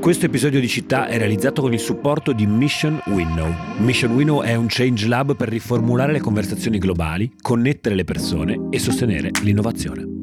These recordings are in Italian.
Questo episodio di Città è realizzato con il supporto di Mission Winnow. Mission Winnow è un change lab per riformulare le conversazioni globali, connettere le persone e sostenere l'innovazione.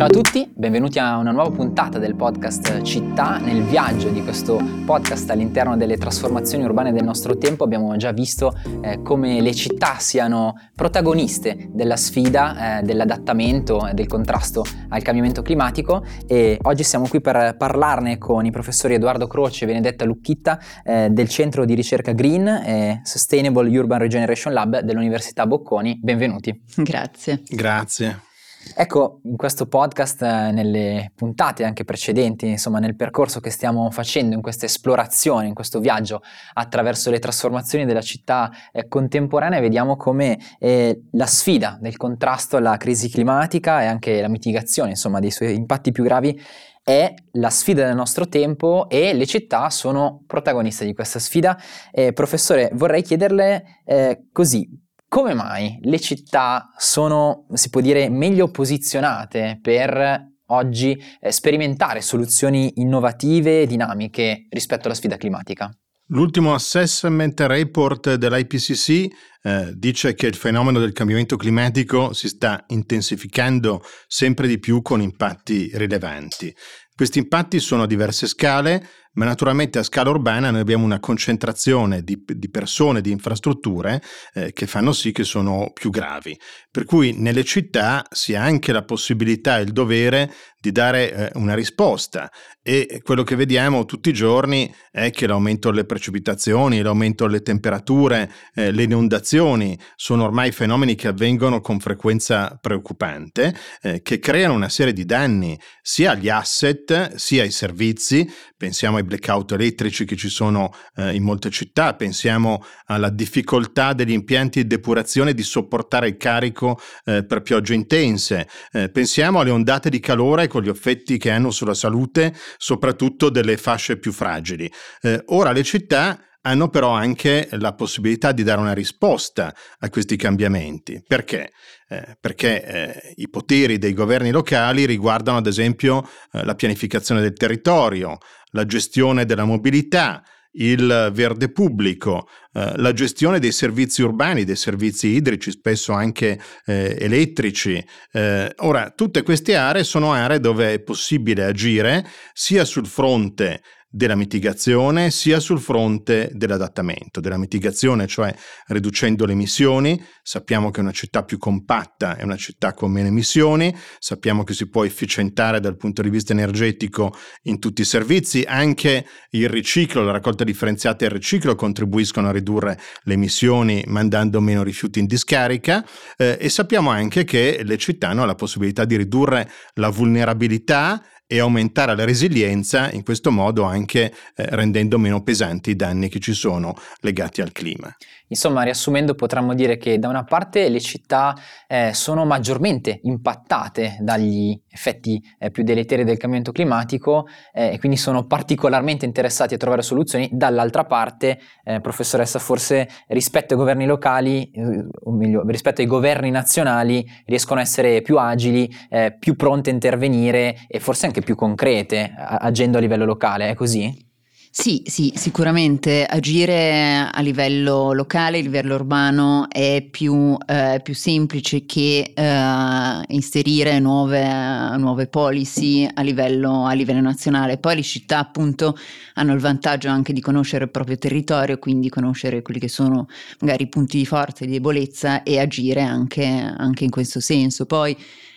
Ciao a tutti, benvenuti a una nuova puntata del podcast Città. Nel viaggio di questo podcast all'interno delle trasformazioni urbane del nostro tempo abbiamo già visto eh, come le città siano protagoniste della sfida, eh, dell'adattamento e del contrasto al cambiamento climatico e oggi siamo qui per parlarne con i professori Edoardo Croce e Benedetta Lucchitta eh, del Centro di Ricerca Green e Sustainable Urban Regeneration Lab dell'Università Bocconi. Benvenuti. Grazie. Grazie. Ecco, in questo podcast, eh, nelle puntate anche precedenti, insomma nel percorso che stiamo facendo, in questa esplorazione, in questo viaggio attraverso le trasformazioni della città eh, contemporanea, vediamo come eh, la sfida del contrasto alla crisi climatica e anche la mitigazione, insomma, dei suoi impatti più gravi è la sfida del nostro tempo e le città sono protagoniste di questa sfida. Eh, professore, vorrei chiederle eh, così, come mai le città sono, si può dire, meglio posizionate per oggi eh, sperimentare soluzioni innovative e dinamiche rispetto alla sfida climatica? L'ultimo assessment report dell'IPCC eh, dice che il fenomeno del cambiamento climatico si sta intensificando sempre di più con impatti rilevanti. Questi impatti sono a diverse scale, ma naturalmente a scala urbana noi abbiamo una concentrazione di, di persone, di infrastrutture eh, che fanno sì che sono più gravi. Per cui nelle città si ha anche la possibilità e il dovere di dare eh, una risposta e quello che vediamo tutti i giorni è che l'aumento delle precipitazioni, l'aumento delle temperature, eh, le inondazioni sono ormai fenomeni che avvengono con frequenza preoccupante, eh, che creano una serie di danni sia agli asset sia ai servizi, pensiamo ai blackout elettrici che ci sono eh, in molte città, pensiamo alla difficoltà degli impianti di depurazione di sopportare il carico eh, per piogge intense, eh, pensiamo alle ondate di calore con gli effetti che hanno sulla salute, soprattutto delle fasce più fragili. Eh, ora le città hanno però anche la possibilità di dare una risposta a questi cambiamenti. Perché? Eh, perché eh, i poteri dei governi locali riguardano ad esempio eh, la pianificazione del territorio, la gestione della mobilità, il verde pubblico, eh, la gestione dei servizi urbani, dei servizi idrici, spesso anche eh, elettrici. Eh, ora, tutte queste aree sono aree dove è possibile agire sia sul fronte della mitigazione sia sul fronte dell'adattamento. Della mitigazione, cioè riducendo le emissioni, sappiamo che una città più compatta è una città con meno emissioni, sappiamo che si può efficientare dal punto di vista energetico in tutti i servizi, anche il riciclo, la raccolta differenziata e il riciclo contribuiscono a ridurre le emissioni mandando meno rifiuti in discarica. Eh, e sappiamo anche che le città hanno la possibilità di ridurre la vulnerabilità e aumentare la resilienza, in questo modo anche eh, rendendo meno pesanti i danni che ci sono legati al clima. Insomma, riassumendo, potremmo dire che da una parte le città eh, sono maggiormente impattate dagli effetti eh, più deleteri del cambiamento climatico eh, e quindi sono particolarmente interessati a trovare soluzioni, dall'altra parte, eh, professoressa, forse rispetto ai governi locali, eh, o meglio, rispetto ai governi nazionali, riescono a essere più agili, eh, più pronte a intervenire e forse anche più concrete, agendo a livello locale, è così? Sì, sì, sicuramente agire a livello locale, a livello urbano è più, eh, più semplice che eh, inserire nuove, nuove policy a livello, a livello, nazionale. Poi le città appunto hanno il vantaggio anche di conoscere il proprio territorio, quindi conoscere quelli che sono magari i punti di forza e di debolezza e agire anche, anche in questo senso. Poi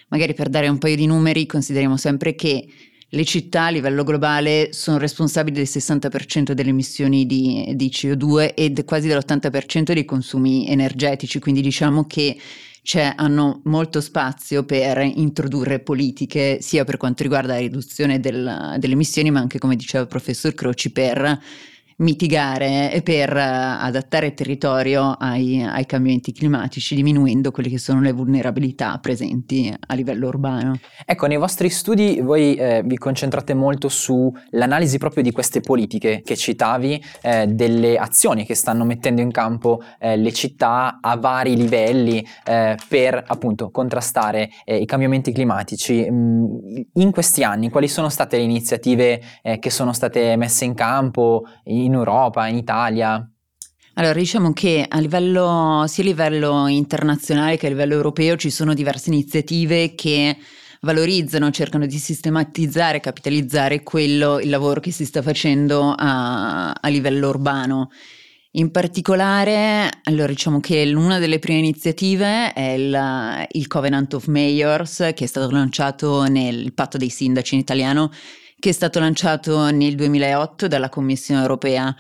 magari per dare un paio di numeri consideriamo sempre che le città a livello globale sono responsabili del 60% delle emissioni di, di CO2 ed quasi dell'80% dei consumi energetici, quindi diciamo che cioè, hanno molto spazio per introdurre politiche sia per quanto riguarda la riduzione del, delle emissioni, ma anche, come diceva il professor Croci, per mitigare per adattare il territorio ai, ai, cambiamenti climatici, diminuendo quelle che sono le vulnerabilità presenti a livello urbano. Ecco, nei vostri studi voi eh, vi concentrate molto sull'analisi proprio di queste politiche che citavi, eh, delle azioni che stanno mettendo in campo eh, le città a vari livelli eh, per appunto contrastare eh, i cambiamenti climatici. Mm, in questi anni quali sono state le iniziative eh, che sono state messe in campo? in Europa, in Italia? Allora, diciamo che a livello, sia a livello internazionale che a livello europeo ci sono diverse iniziative che valorizzano, cercano di sistematizzare, capitalizzare quello, il lavoro che si sta facendo a, a livello urbano. In particolare, allora diciamo che una delle prime iniziative è il, il Covenant of Mayors, che è stato lanciato nel patto dei sindaci in italiano, che è stato lanciato nel 2008 dalla Commissione europea.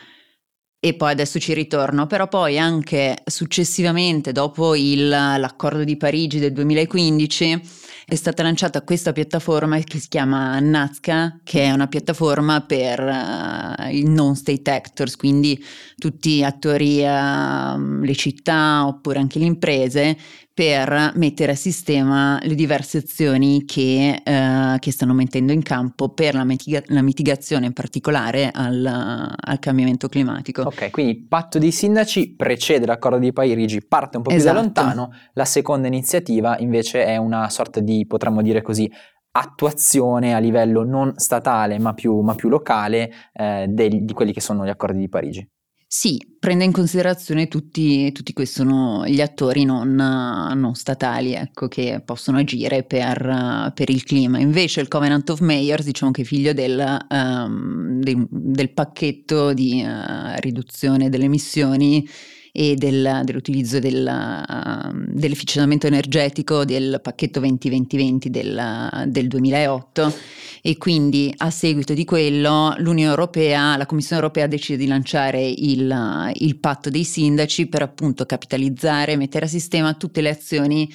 E poi adesso ci ritorno, però poi anche successivamente, dopo il, l'accordo di Parigi del 2015, è stata lanciata questa piattaforma che si chiama Nazca, che è una piattaforma per uh, i non state actors, quindi tutti gli attori, uh, le città oppure anche le imprese, per mettere a sistema le diverse azioni che, uh, che stanno mettendo in campo per la, mitiga- la mitigazione in particolare al, al, cambiamento climatico. Ok, quindi il patto dei sindaci precede l'accordo di Parigi, parte un po' più esatto. da lontano, la seconda iniziativa invece è una sorta di potremmo dire così, attuazione a livello non statale ma più, ma più locale eh, dei, di quelli che sono gli accordi di Parigi. Sì, prende in considerazione tutti, tutti questi sono gli attori non, non statali ecco, che possono agire per, per, il clima. Invece il Covenant of Mayors diciamo che è figlio del, um, del, del pacchetto di uh, riduzione delle emissioni e del, dell'utilizzo del, uh, dell'efficientamento energetico del pacchetto 2020-2020 del, del 2008 e quindi a seguito di quello l'Unione Europea, la Commissione Europea decide di lanciare il, il patto dei sindaci per appunto capitalizzare, mettere a sistema tutte le azioni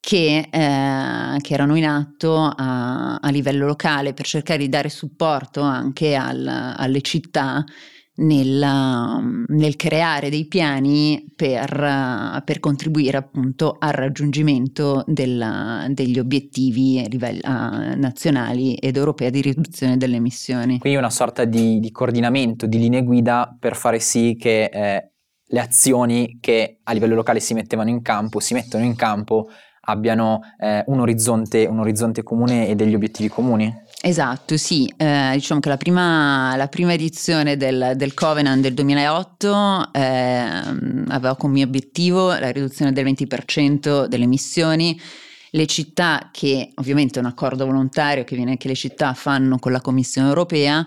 che, eh, che, erano in atto a, a, livello locale per cercare di dare supporto anche al, alle città nel, nel creare dei piani per, per, contribuire appunto al raggiungimento della, degli obiettivi a livello nazionali ed europei di riduzione delle emissioni. Quindi una sorta di, di coordinamento, di linee guida per fare sì che eh, le azioni che a livello locale si mettevano in campo, si mettono in campo, abbiano eh, un, orizzonte, un orizzonte comune e degli obiettivi comuni? Esatto, sì, eh, diciamo che la prima, la prima edizione del, del, Covenant del 2008 eh, aveva come obiettivo la riduzione del 20% delle emissioni. Le città, che ovviamente è un accordo volontario che, viene, che le città fanno con la Commissione europea,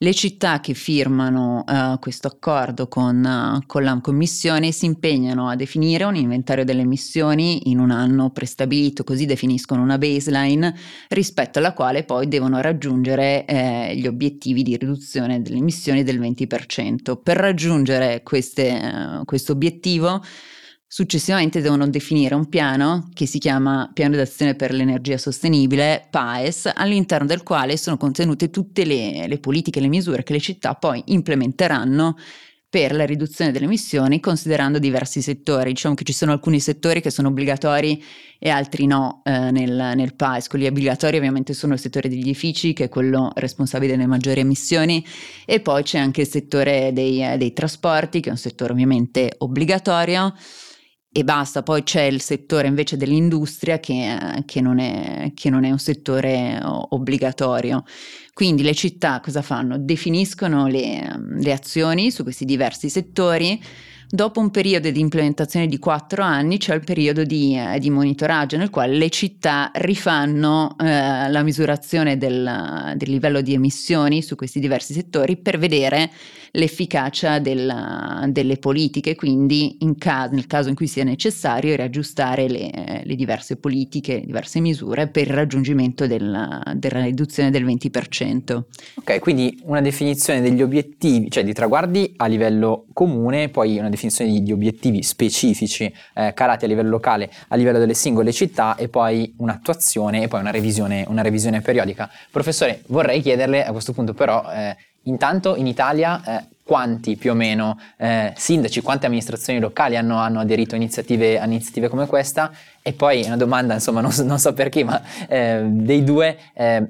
le città che firmano uh, questo accordo con, uh, con, la Commissione si impegnano a definire un inventario delle emissioni in un anno prestabilito, così definiscono una baseline rispetto alla quale poi devono raggiungere eh, gli obiettivi di riduzione delle emissioni del 20%. Per raggiungere queste, uh, questo obiettivo Successivamente devono definire un piano che si chiama Piano d'azione per l'energia sostenibile, PAES, all'interno del quale sono contenute tutte le, le politiche e le misure che le città poi implementeranno per la riduzione delle emissioni considerando diversi settori. Diciamo che ci sono alcuni settori che sono obbligatori e altri no eh, nel, nel PAES. Quelli obbligatori ovviamente sono il settore degli edifici che è quello responsabile delle maggiori emissioni e poi c'è anche il settore dei, dei trasporti che è un settore ovviamente obbligatorio e basta, poi c'è il settore invece dell'industria che, che, non, è, che non, è, un settore obbligatorio. Quindi le città cosa fanno? Definiscono le, le azioni su questi diversi settori Dopo un periodo di implementazione di quattro anni c'è il periodo di, eh, di monitoraggio nel quale le città rifanno eh, la misurazione del, del, livello di emissioni su questi diversi settori per vedere l'efficacia del, delle politiche, quindi caso, nel caso in cui sia necessario riaggiustare le, le diverse politiche, diverse misure per il raggiungimento del, della riduzione del 20%. Ok, quindi una definizione degli obiettivi, cioè di traguardi a livello comune, poi una definizione di, di obiettivi specifici eh, calati a livello locale, a livello delle singole città e poi un'attuazione e poi una revisione, una revisione periodica. Professore, vorrei chiederle a questo punto però, eh, intanto in Italia... Eh, quanti più o meno eh, sindaci, quante amministrazioni locali hanno, hanno aderito a iniziative, a iniziative, come questa? E poi una domanda, insomma, non so, non so per chi, ma eh, dei due, eh,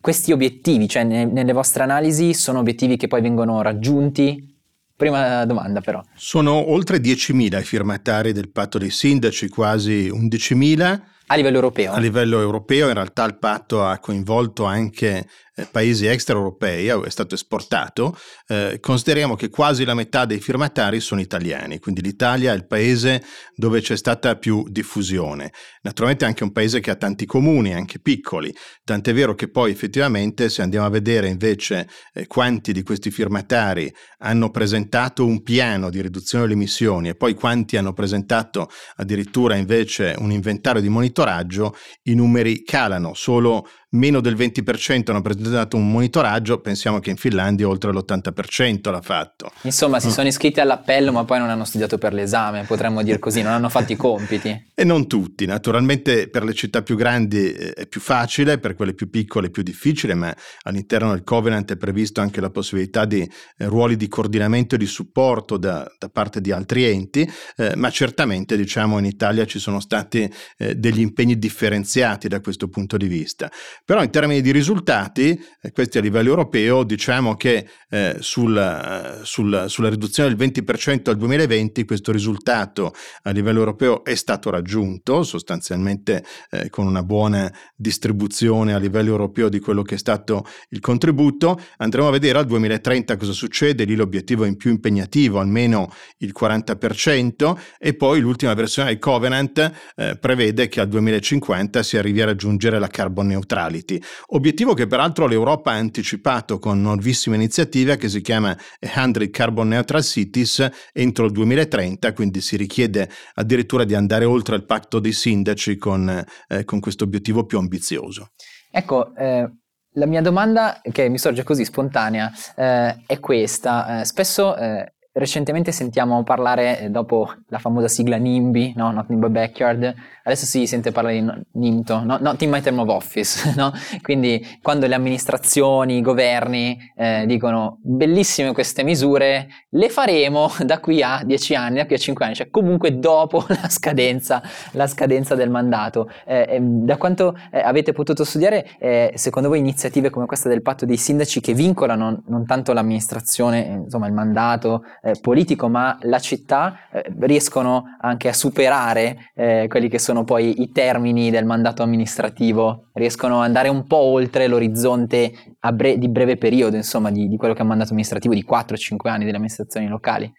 questi obiettivi, cioè ne, nelle vostre analisi, sono obiettivi che poi vengono raggiunti? Prima domanda però. Sono oltre 10.000 i firmatari del patto dei sindaci, quasi 11.000. A livello europeo? A livello europeo, in realtà il patto ha coinvolto anche paesi extraeuropei, è stato esportato, eh, consideriamo che quasi la metà dei firmatari sono italiani, quindi l'Italia è il paese dove c'è stata più diffusione. Naturalmente è anche un paese che ha tanti comuni, anche piccoli, tant'è vero che poi effettivamente se andiamo a vedere invece eh, quanti di questi firmatari hanno presentato un piano di riduzione delle emissioni e poi quanti hanno presentato addirittura invece un inventario di monitoraggio, i numeri calano, solo meno del 20% hanno presentato un monitoraggio, pensiamo che in Finlandia oltre l'80% l'ha fatto. Insomma, si mm. sono iscritti all'appello ma poi non hanno studiato per l'esame, potremmo dire così, non hanno fatto i compiti. E non tutti, naturalmente per le città più grandi eh, è più facile, per quelle più piccole è più difficile, ma all'interno del Covenant è previsto anche la possibilità di eh, ruoli di coordinamento e di supporto da, da parte di altri enti, eh, ma certamente diciamo in Italia ci sono stati eh, degli impegni differenziati da questo punto di vista. Però in termini di risultati, eh, questi a livello europeo, diciamo che eh, sul, eh, sul, sulla riduzione del 20% al 2020 questo risultato a livello europeo è stato raggiunto, sostanzialmente eh, con una buona distribuzione a livello europeo di quello che è stato il contributo. Andremo a vedere al 2030 cosa succede, lì l'obiettivo è in più impegnativo, almeno il 40%, e poi l'ultima versione del Covenant eh, prevede che al 2050 si arrivi a raggiungere la carbon neutrality neutrality, obiettivo che peraltro l'Europa ha anticipato con nuovissima iniziativa che si chiama 100 Carbon Neutral Cities entro il 2030, quindi si richiede addirittura di andare oltre il patto dei sindaci con, eh, con questo obiettivo più ambizioso. Ecco, eh, la mia domanda che mi sorge così spontanea eh, è questa. Eh, spesso eh, recentemente sentiamo parlare, eh, dopo la famosa sigla NIMBY, no? Not in my backyard, adesso si sente parlare di NIMTO, no? Not in my term of office, no? Quindi quando le amministrazioni, i governi eh, dicono bellissime queste misure, le faremo da qui a 10 anni, da qui a 5 anni, cioè comunque dopo la scadenza, la scadenza del mandato. Eh, eh, da quanto eh, avete potuto studiare, eh, secondo voi iniziative come questa del patto dei sindaci che vincolano non tanto l'amministrazione, insomma il mandato, eh, politico, ma la città eh, riescono anche a superare eh, quelli che sono poi i termini del mandato amministrativo, riescono ad andare un po' oltre l'orizzonte bre- di breve periodo, insomma, di, di quello che è un mandato amministrativo di 4-5 anni delle amministrazioni locali.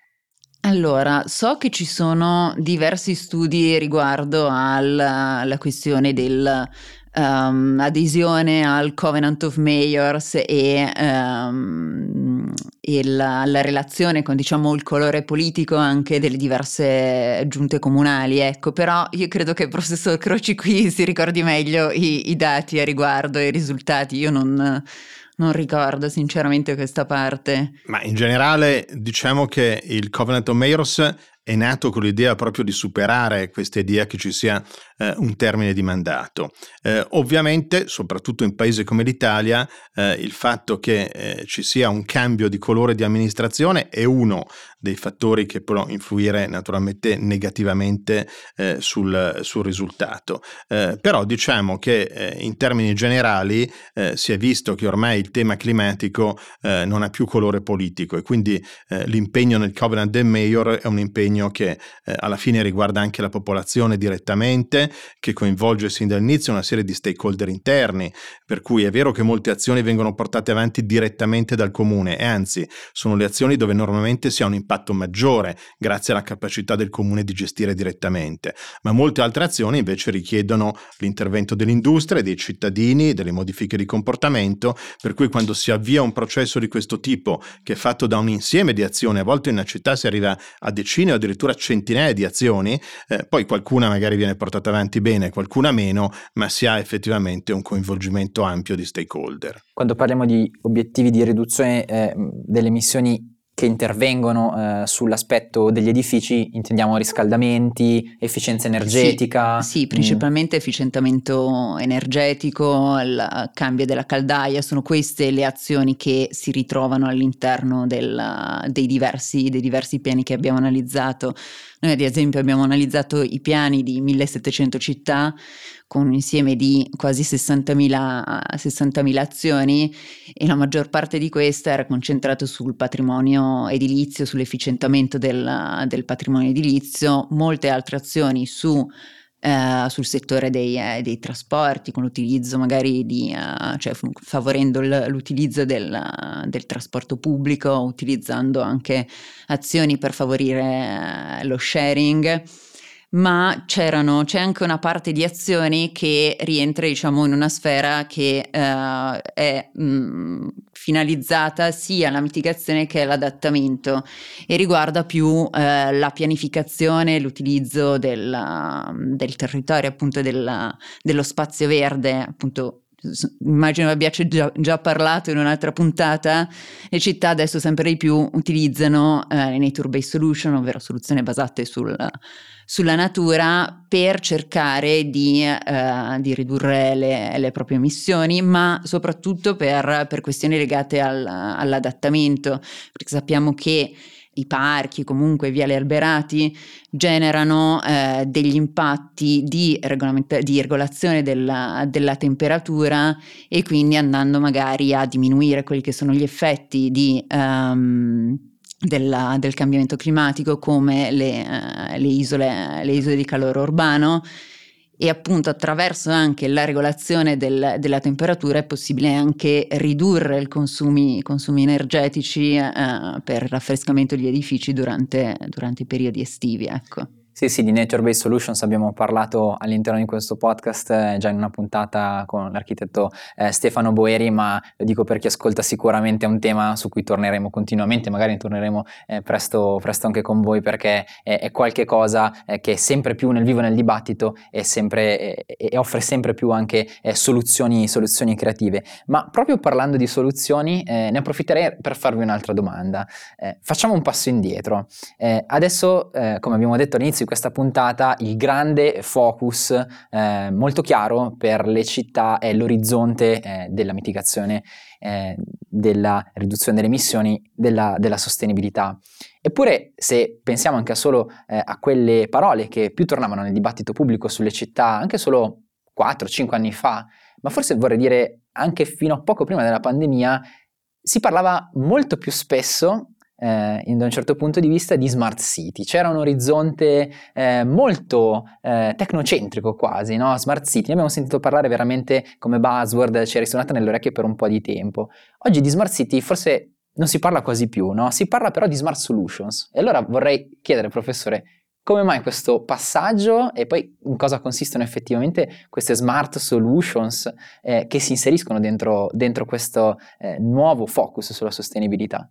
Allora, so che ci sono diversi studi riguardo alla questione del um, adesione al Covenant of Mayors e, um, e la, la, relazione con diciamo il colore politico anche delle diverse giunte comunali, ecco, però io credo che il professor Croci qui si ricordi meglio i, i dati a riguardo e i risultati, io non non ricordo sinceramente questa parte. Ma in generale diciamo che il Covenant of Mayors è nato con l'idea proprio di superare questa idea che ci sia eh, un termine di mandato. Eh, ovviamente, soprattutto in paesi come l'Italia, eh, il fatto che eh, ci sia un cambio di colore di amministrazione è uno dei fattori che può influire naturalmente negativamente eh, sul, sul, risultato. Eh, però diciamo che in termini generali si è visto che ormai il tema climatico non ha più colore politico e quindi l'impegno nel Covenant del Mayor è un impegno che alla fine riguarda anche la popolazione direttamente, che coinvolge sin dall'inizio una serie di stakeholder interni, per cui è vero che molte azioni vengono portate avanti direttamente dal comune e anzi sono le azioni dove normalmente si ha un impatto maggiore grazie alla capacità del comune di gestire direttamente, ma molte altre azioni invece richiedono l'intervento dell'industria, dei cittadini, delle modifiche di comportamento, per cui quando si avvia un processo di questo tipo che è fatto da un insieme di azioni, a volte in una città si arriva a decine o addirittura centinaia di azioni, eh, poi qualcuna magari viene portata avanti bene, qualcuna meno, ma si ha effettivamente un coinvolgimento ampio di stakeholder. Quando parliamo di obiettivi di riduzione eh, delle emissioni che intervengono eh, sull'aspetto degli edifici, intendiamo riscaldamenti, efficienza energetica. Sì, sì principalmente mm. efficientamento energetico, il cambio della caldaia, sono queste le azioni che si ritrovano all'interno del, dei, diversi, dei diversi piani che abbiamo analizzato. Noi ad esempio abbiamo analizzato i piani di 1700 città con un insieme di quasi 60.000, 60.000 azioni e la maggior parte di questa era concentrata sul patrimonio edilizio, sull'efficientamento del, del patrimonio edilizio, molte altre azioni su Uh, sul settore dei, eh, dei, trasporti, con l'utilizzo magari di, uh, cioè favorendo l- l'utilizzo del, uh, del, trasporto pubblico, utilizzando anche azioni per favorire lo sharing ma c'erano, c'è anche una parte di azioni che rientra diciamo in una sfera che uh, è mh, mm, finalizzata sia alla mitigazione che all'adattamento e riguarda più uh, la pianificazione, l'utilizzo del, del territorio appunto della, dello spazio verde appunto immagino abbiate già, già, parlato in un'altra puntata, le città adesso sempre di più utilizzano eh, le nature-based solution, ovvero soluzioni basate sul, sulla natura per cercare di, eh, di ridurre le, le, proprie emissioni, ma soprattutto per, per questioni legate al, all'adattamento, perché sappiamo che i parchi, comunque viali alberati, generano eh, degli impatti di, di regolazione della, della, temperatura e quindi andando magari a diminuire quelli che sono gli effetti di... Um, della, del cambiamento climatico come le, uh, le, isole, le isole di calore urbano e appunto attraverso anche la regolazione del, della temperatura è possibile anche ridurre i consumi, consumi, energetici eh, per raffrescamento degli edifici durante, durante i periodi estivi. Ecco. Sì, sì, di Nature Based Solutions abbiamo parlato all'interno di questo podcast eh, già in una puntata con l'architetto eh, Stefano Boeri, ma lo dico per chi ascolta sicuramente è un tema su cui torneremo continuamente, magari torneremo eh, presto, presto, anche con voi perché è, è qualche cosa eh, che è sempre più nel vivo nel dibattito e, sempre, e offre sempre più anche eh, soluzioni, soluzioni, creative. Ma proprio parlando di soluzioni eh, ne approfitterei per farvi un'altra domanda. facciamo un passo indietro. adesso, come abbiamo detto all'inizio, questa puntata il grande focus eh, molto chiaro per le città è l'orizzonte eh, della mitigazione, eh, della riduzione delle emissioni, della, della, sostenibilità. Eppure se pensiamo anche solo eh, a quelle parole che più tornavano nel dibattito pubblico sulle città anche solo 4-5 anni fa, ma forse vorrei dire anche fino a poco prima della pandemia, si parlava molto più spesso eh, da un certo punto di vista di smart city. C'era un orizzonte eh, molto eh, tecnocentrico quasi, no? smart city. Ne abbiamo sentito parlare veramente come buzzword, ci è risuonata nelle orecchie per un po' di tempo. Oggi di smart city forse non si parla quasi più, no? si parla però di smart solutions. E allora vorrei chiedere, professore, come mai questo passaggio e poi in cosa consistono effettivamente queste smart solutions eh, che si inseriscono dentro, dentro questo eh, nuovo focus sulla sostenibilità?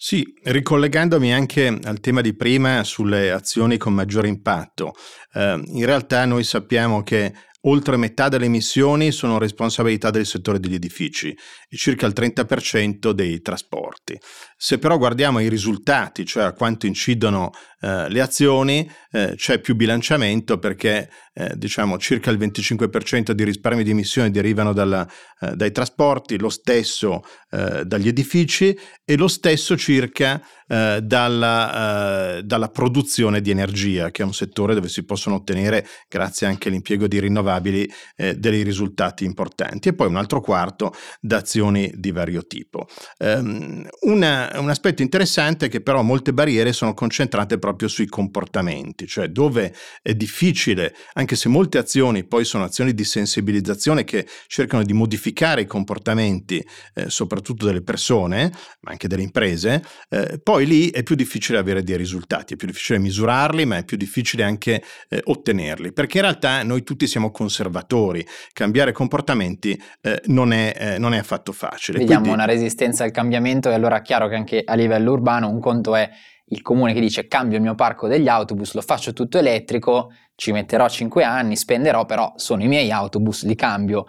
Sì, ricollegandomi anche al tema di prima sulle azioni con maggiore impatto, eh, in realtà noi sappiamo che oltre metà delle emissioni sono responsabilità del settore degli edifici e circa il 30% dei trasporti. Se però guardiamo i risultati, cioè a quanto incidono eh, le azioni, eh, c'è più bilanciamento perché eh, diciamo circa il 25% di risparmi di emissioni derivano dalla, eh, dai trasporti, lo stesso eh, dagli edifici e lo stesso circa eh, dalla, dalla, produzione di energia, che è un settore dove si possono ottenere, grazie anche all'impiego di rinnovabili, dei risultati importanti. E poi un altro quarto da azioni di vario tipo. Um, una, un aspetto interessante è che però molte barriere sono concentrate proprio sui comportamenti, cioè dove è difficile, anche se molte azioni poi sono azioni di sensibilizzazione che cercano di modificare i comportamenti, eh, soprattutto delle persone, ma anche delle imprese, eh, poi lì è più difficile avere dei risultati, è più difficile misurarli, ma è più difficile anche eh, ottenerli, perché in realtà noi tutti siamo conservatori, cambiare comportamenti eh, non è, eh, non, è, affatto facile. Vediamo Quindi, una resistenza al cambiamento e allora è chiaro che anche a livello urbano un conto è il comune che dice cambio il mio parco degli autobus, lo faccio tutto elettrico, ci metterò 5 anni, spenderò, però sono i miei autobus, li cambio.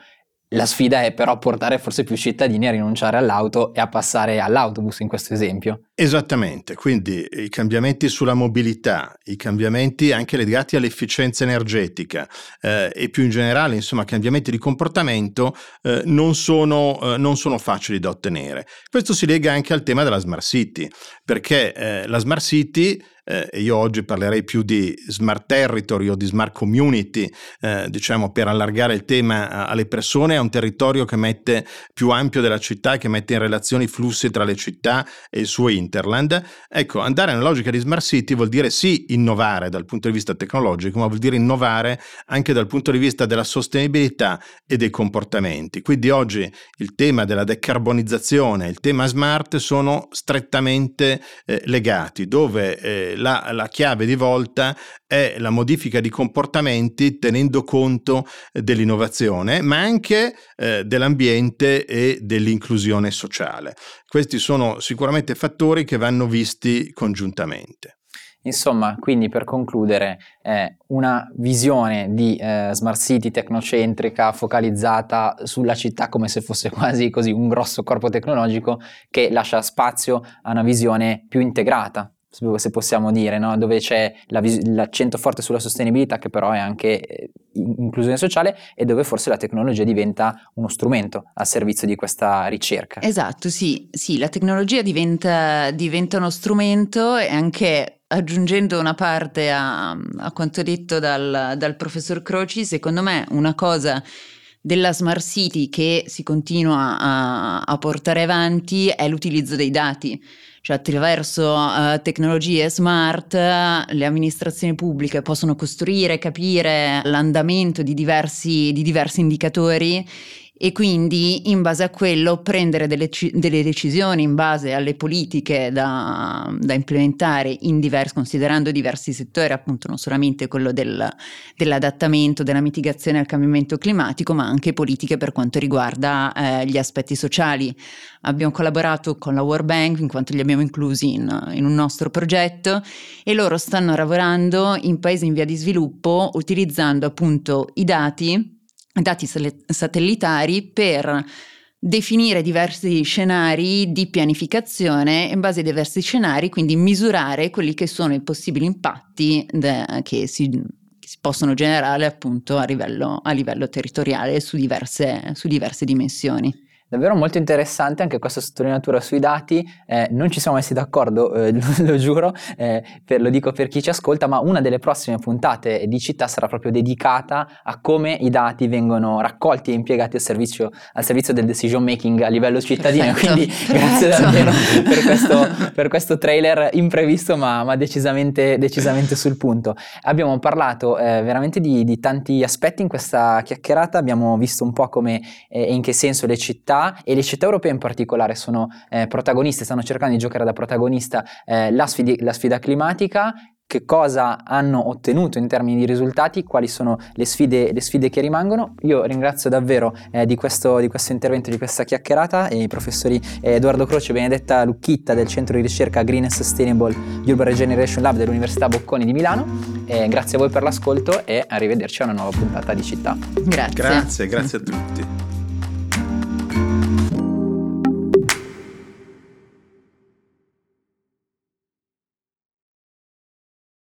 La sfida è però portare forse più cittadini a rinunciare all'auto e a passare all'autobus in questo esempio. Esattamente, quindi i cambiamenti sulla mobilità, i cambiamenti anche legati all'efficienza energetica eh, e più in generale, insomma, cambiamenti di comportamento eh, non, sono, eh, non, sono, facili da ottenere. Questo si lega anche al tema della Smart City, perché eh, la Smart City eh, io oggi parlerei più di smart territory o di smart community, eh, diciamo per allargare il tema alle persone, a un territorio che mette più ampio della città, che mette in relazione i flussi tra le città e il suo interland. Ecco, andare nella logica di smart city vuol dire sì innovare dal punto di vista tecnologico, ma vuol dire innovare anche dal punto di vista della sostenibilità e dei comportamenti. Quindi oggi il tema della decarbonizzazione e il tema smart sono strettamente eh, legati, dove eh, la, la chiave di volta è la modifica di comportamenti tenendo conto dell'innovazione, ma anche eh, dell'ambiente e dell'inclusione sociale. Questi sono sicuramente fattori che vanno visti congiuntamente. Insomma, quindi per concludere, è una visione di eh, smart city tecnocentrica focalizzata sulla città come se fosse quasi così un grosso corpo tecnologico che lascia spazio a una visione più integrata se possiamo dire, no? dove c'è la vis- l'accento forte sulla sostenibilità che però è anche eh, inclusione sociale e dove forse la tecnologia diventa uno strumento al servizio di questa ricerca. Esatto, sì, sì la tecnologia diventa, diventa uno strumento e anche aggiungendo una parte a, a quanto detto dal, dal professor Croci, secondo me una cosa della smart city che si continua a, a portare avanti è l'utilizzo dei dati cioè attraverso uh, tecnologie smart le amministrazioni pubbliche possono costruire, capire l'andamento di diversi, di diversi indicatori e quindi in base a quello prendere delle, delle decisioni in base alle politiche da, da implementare diversi, considerando diversi settori, appunto non solamente quello del, dell'adattamento, della mitigazione al cambiamento climatico, ma anche politiche per quanto riguarda eh, gli aspetti sociali. Abbiamo collaborato con la World Bank in quanto li abbiamo inclusi in, in un nostro progetto e loro stanno lavorando in paesi in via di sviluppo utilizzando appunto i dati dati satellitari per definire diversi scenari di pianificazione in base ai diversi scenari, quindi misurare quelli che sono i possibili impatti de- che, si, che, si, possono generare appunto a livello, a livello territoriale su diverse, su diverse dimensioni. Davvero molto interessante anche questa sottolineatura sui dati, eh, non ci siamo messi d'accordo, eh, lo, lo, giuro, eh, per, lo dico per chi ci ascolta, ma una delle prossime puntate di città sarà proprio dedicata a come i dati vengono raccolti e impiegati al servizio, al servizio del decision making a livello cittadino, Perfetto. quindi grazie davvero per questo, per questo, trailer imprevisto ma, ma decisamente, decisamente, sul punto. Abbiamo parlato eh, veramente di, di, tanti aspetti in questa chiacchierata, abbiamo visto un po' come e in che senso le città e le città europee in particolare sono eh, protagoniste, stanno cercando di giocare da protagonista eh, la, sfida, la sfida climatica che cosa hanno ottenuto in termini di risultati, quali sono le sfide, le sfide che rimangono. Io ringrazio davvero eh, di, questo, di, questo, intervento, di questa chiacchierata i professori eh, Edoardo Croce e Benedetta Lucchitta del centro di ricerca Green and Sustainable Urban Regeneration Lab dell'Università Bocconi di Milano. Eh, grazie a voi per l'ascolto e arrivederci a una nuova puntata di città. Grazie. Grazie, grazie a tutti.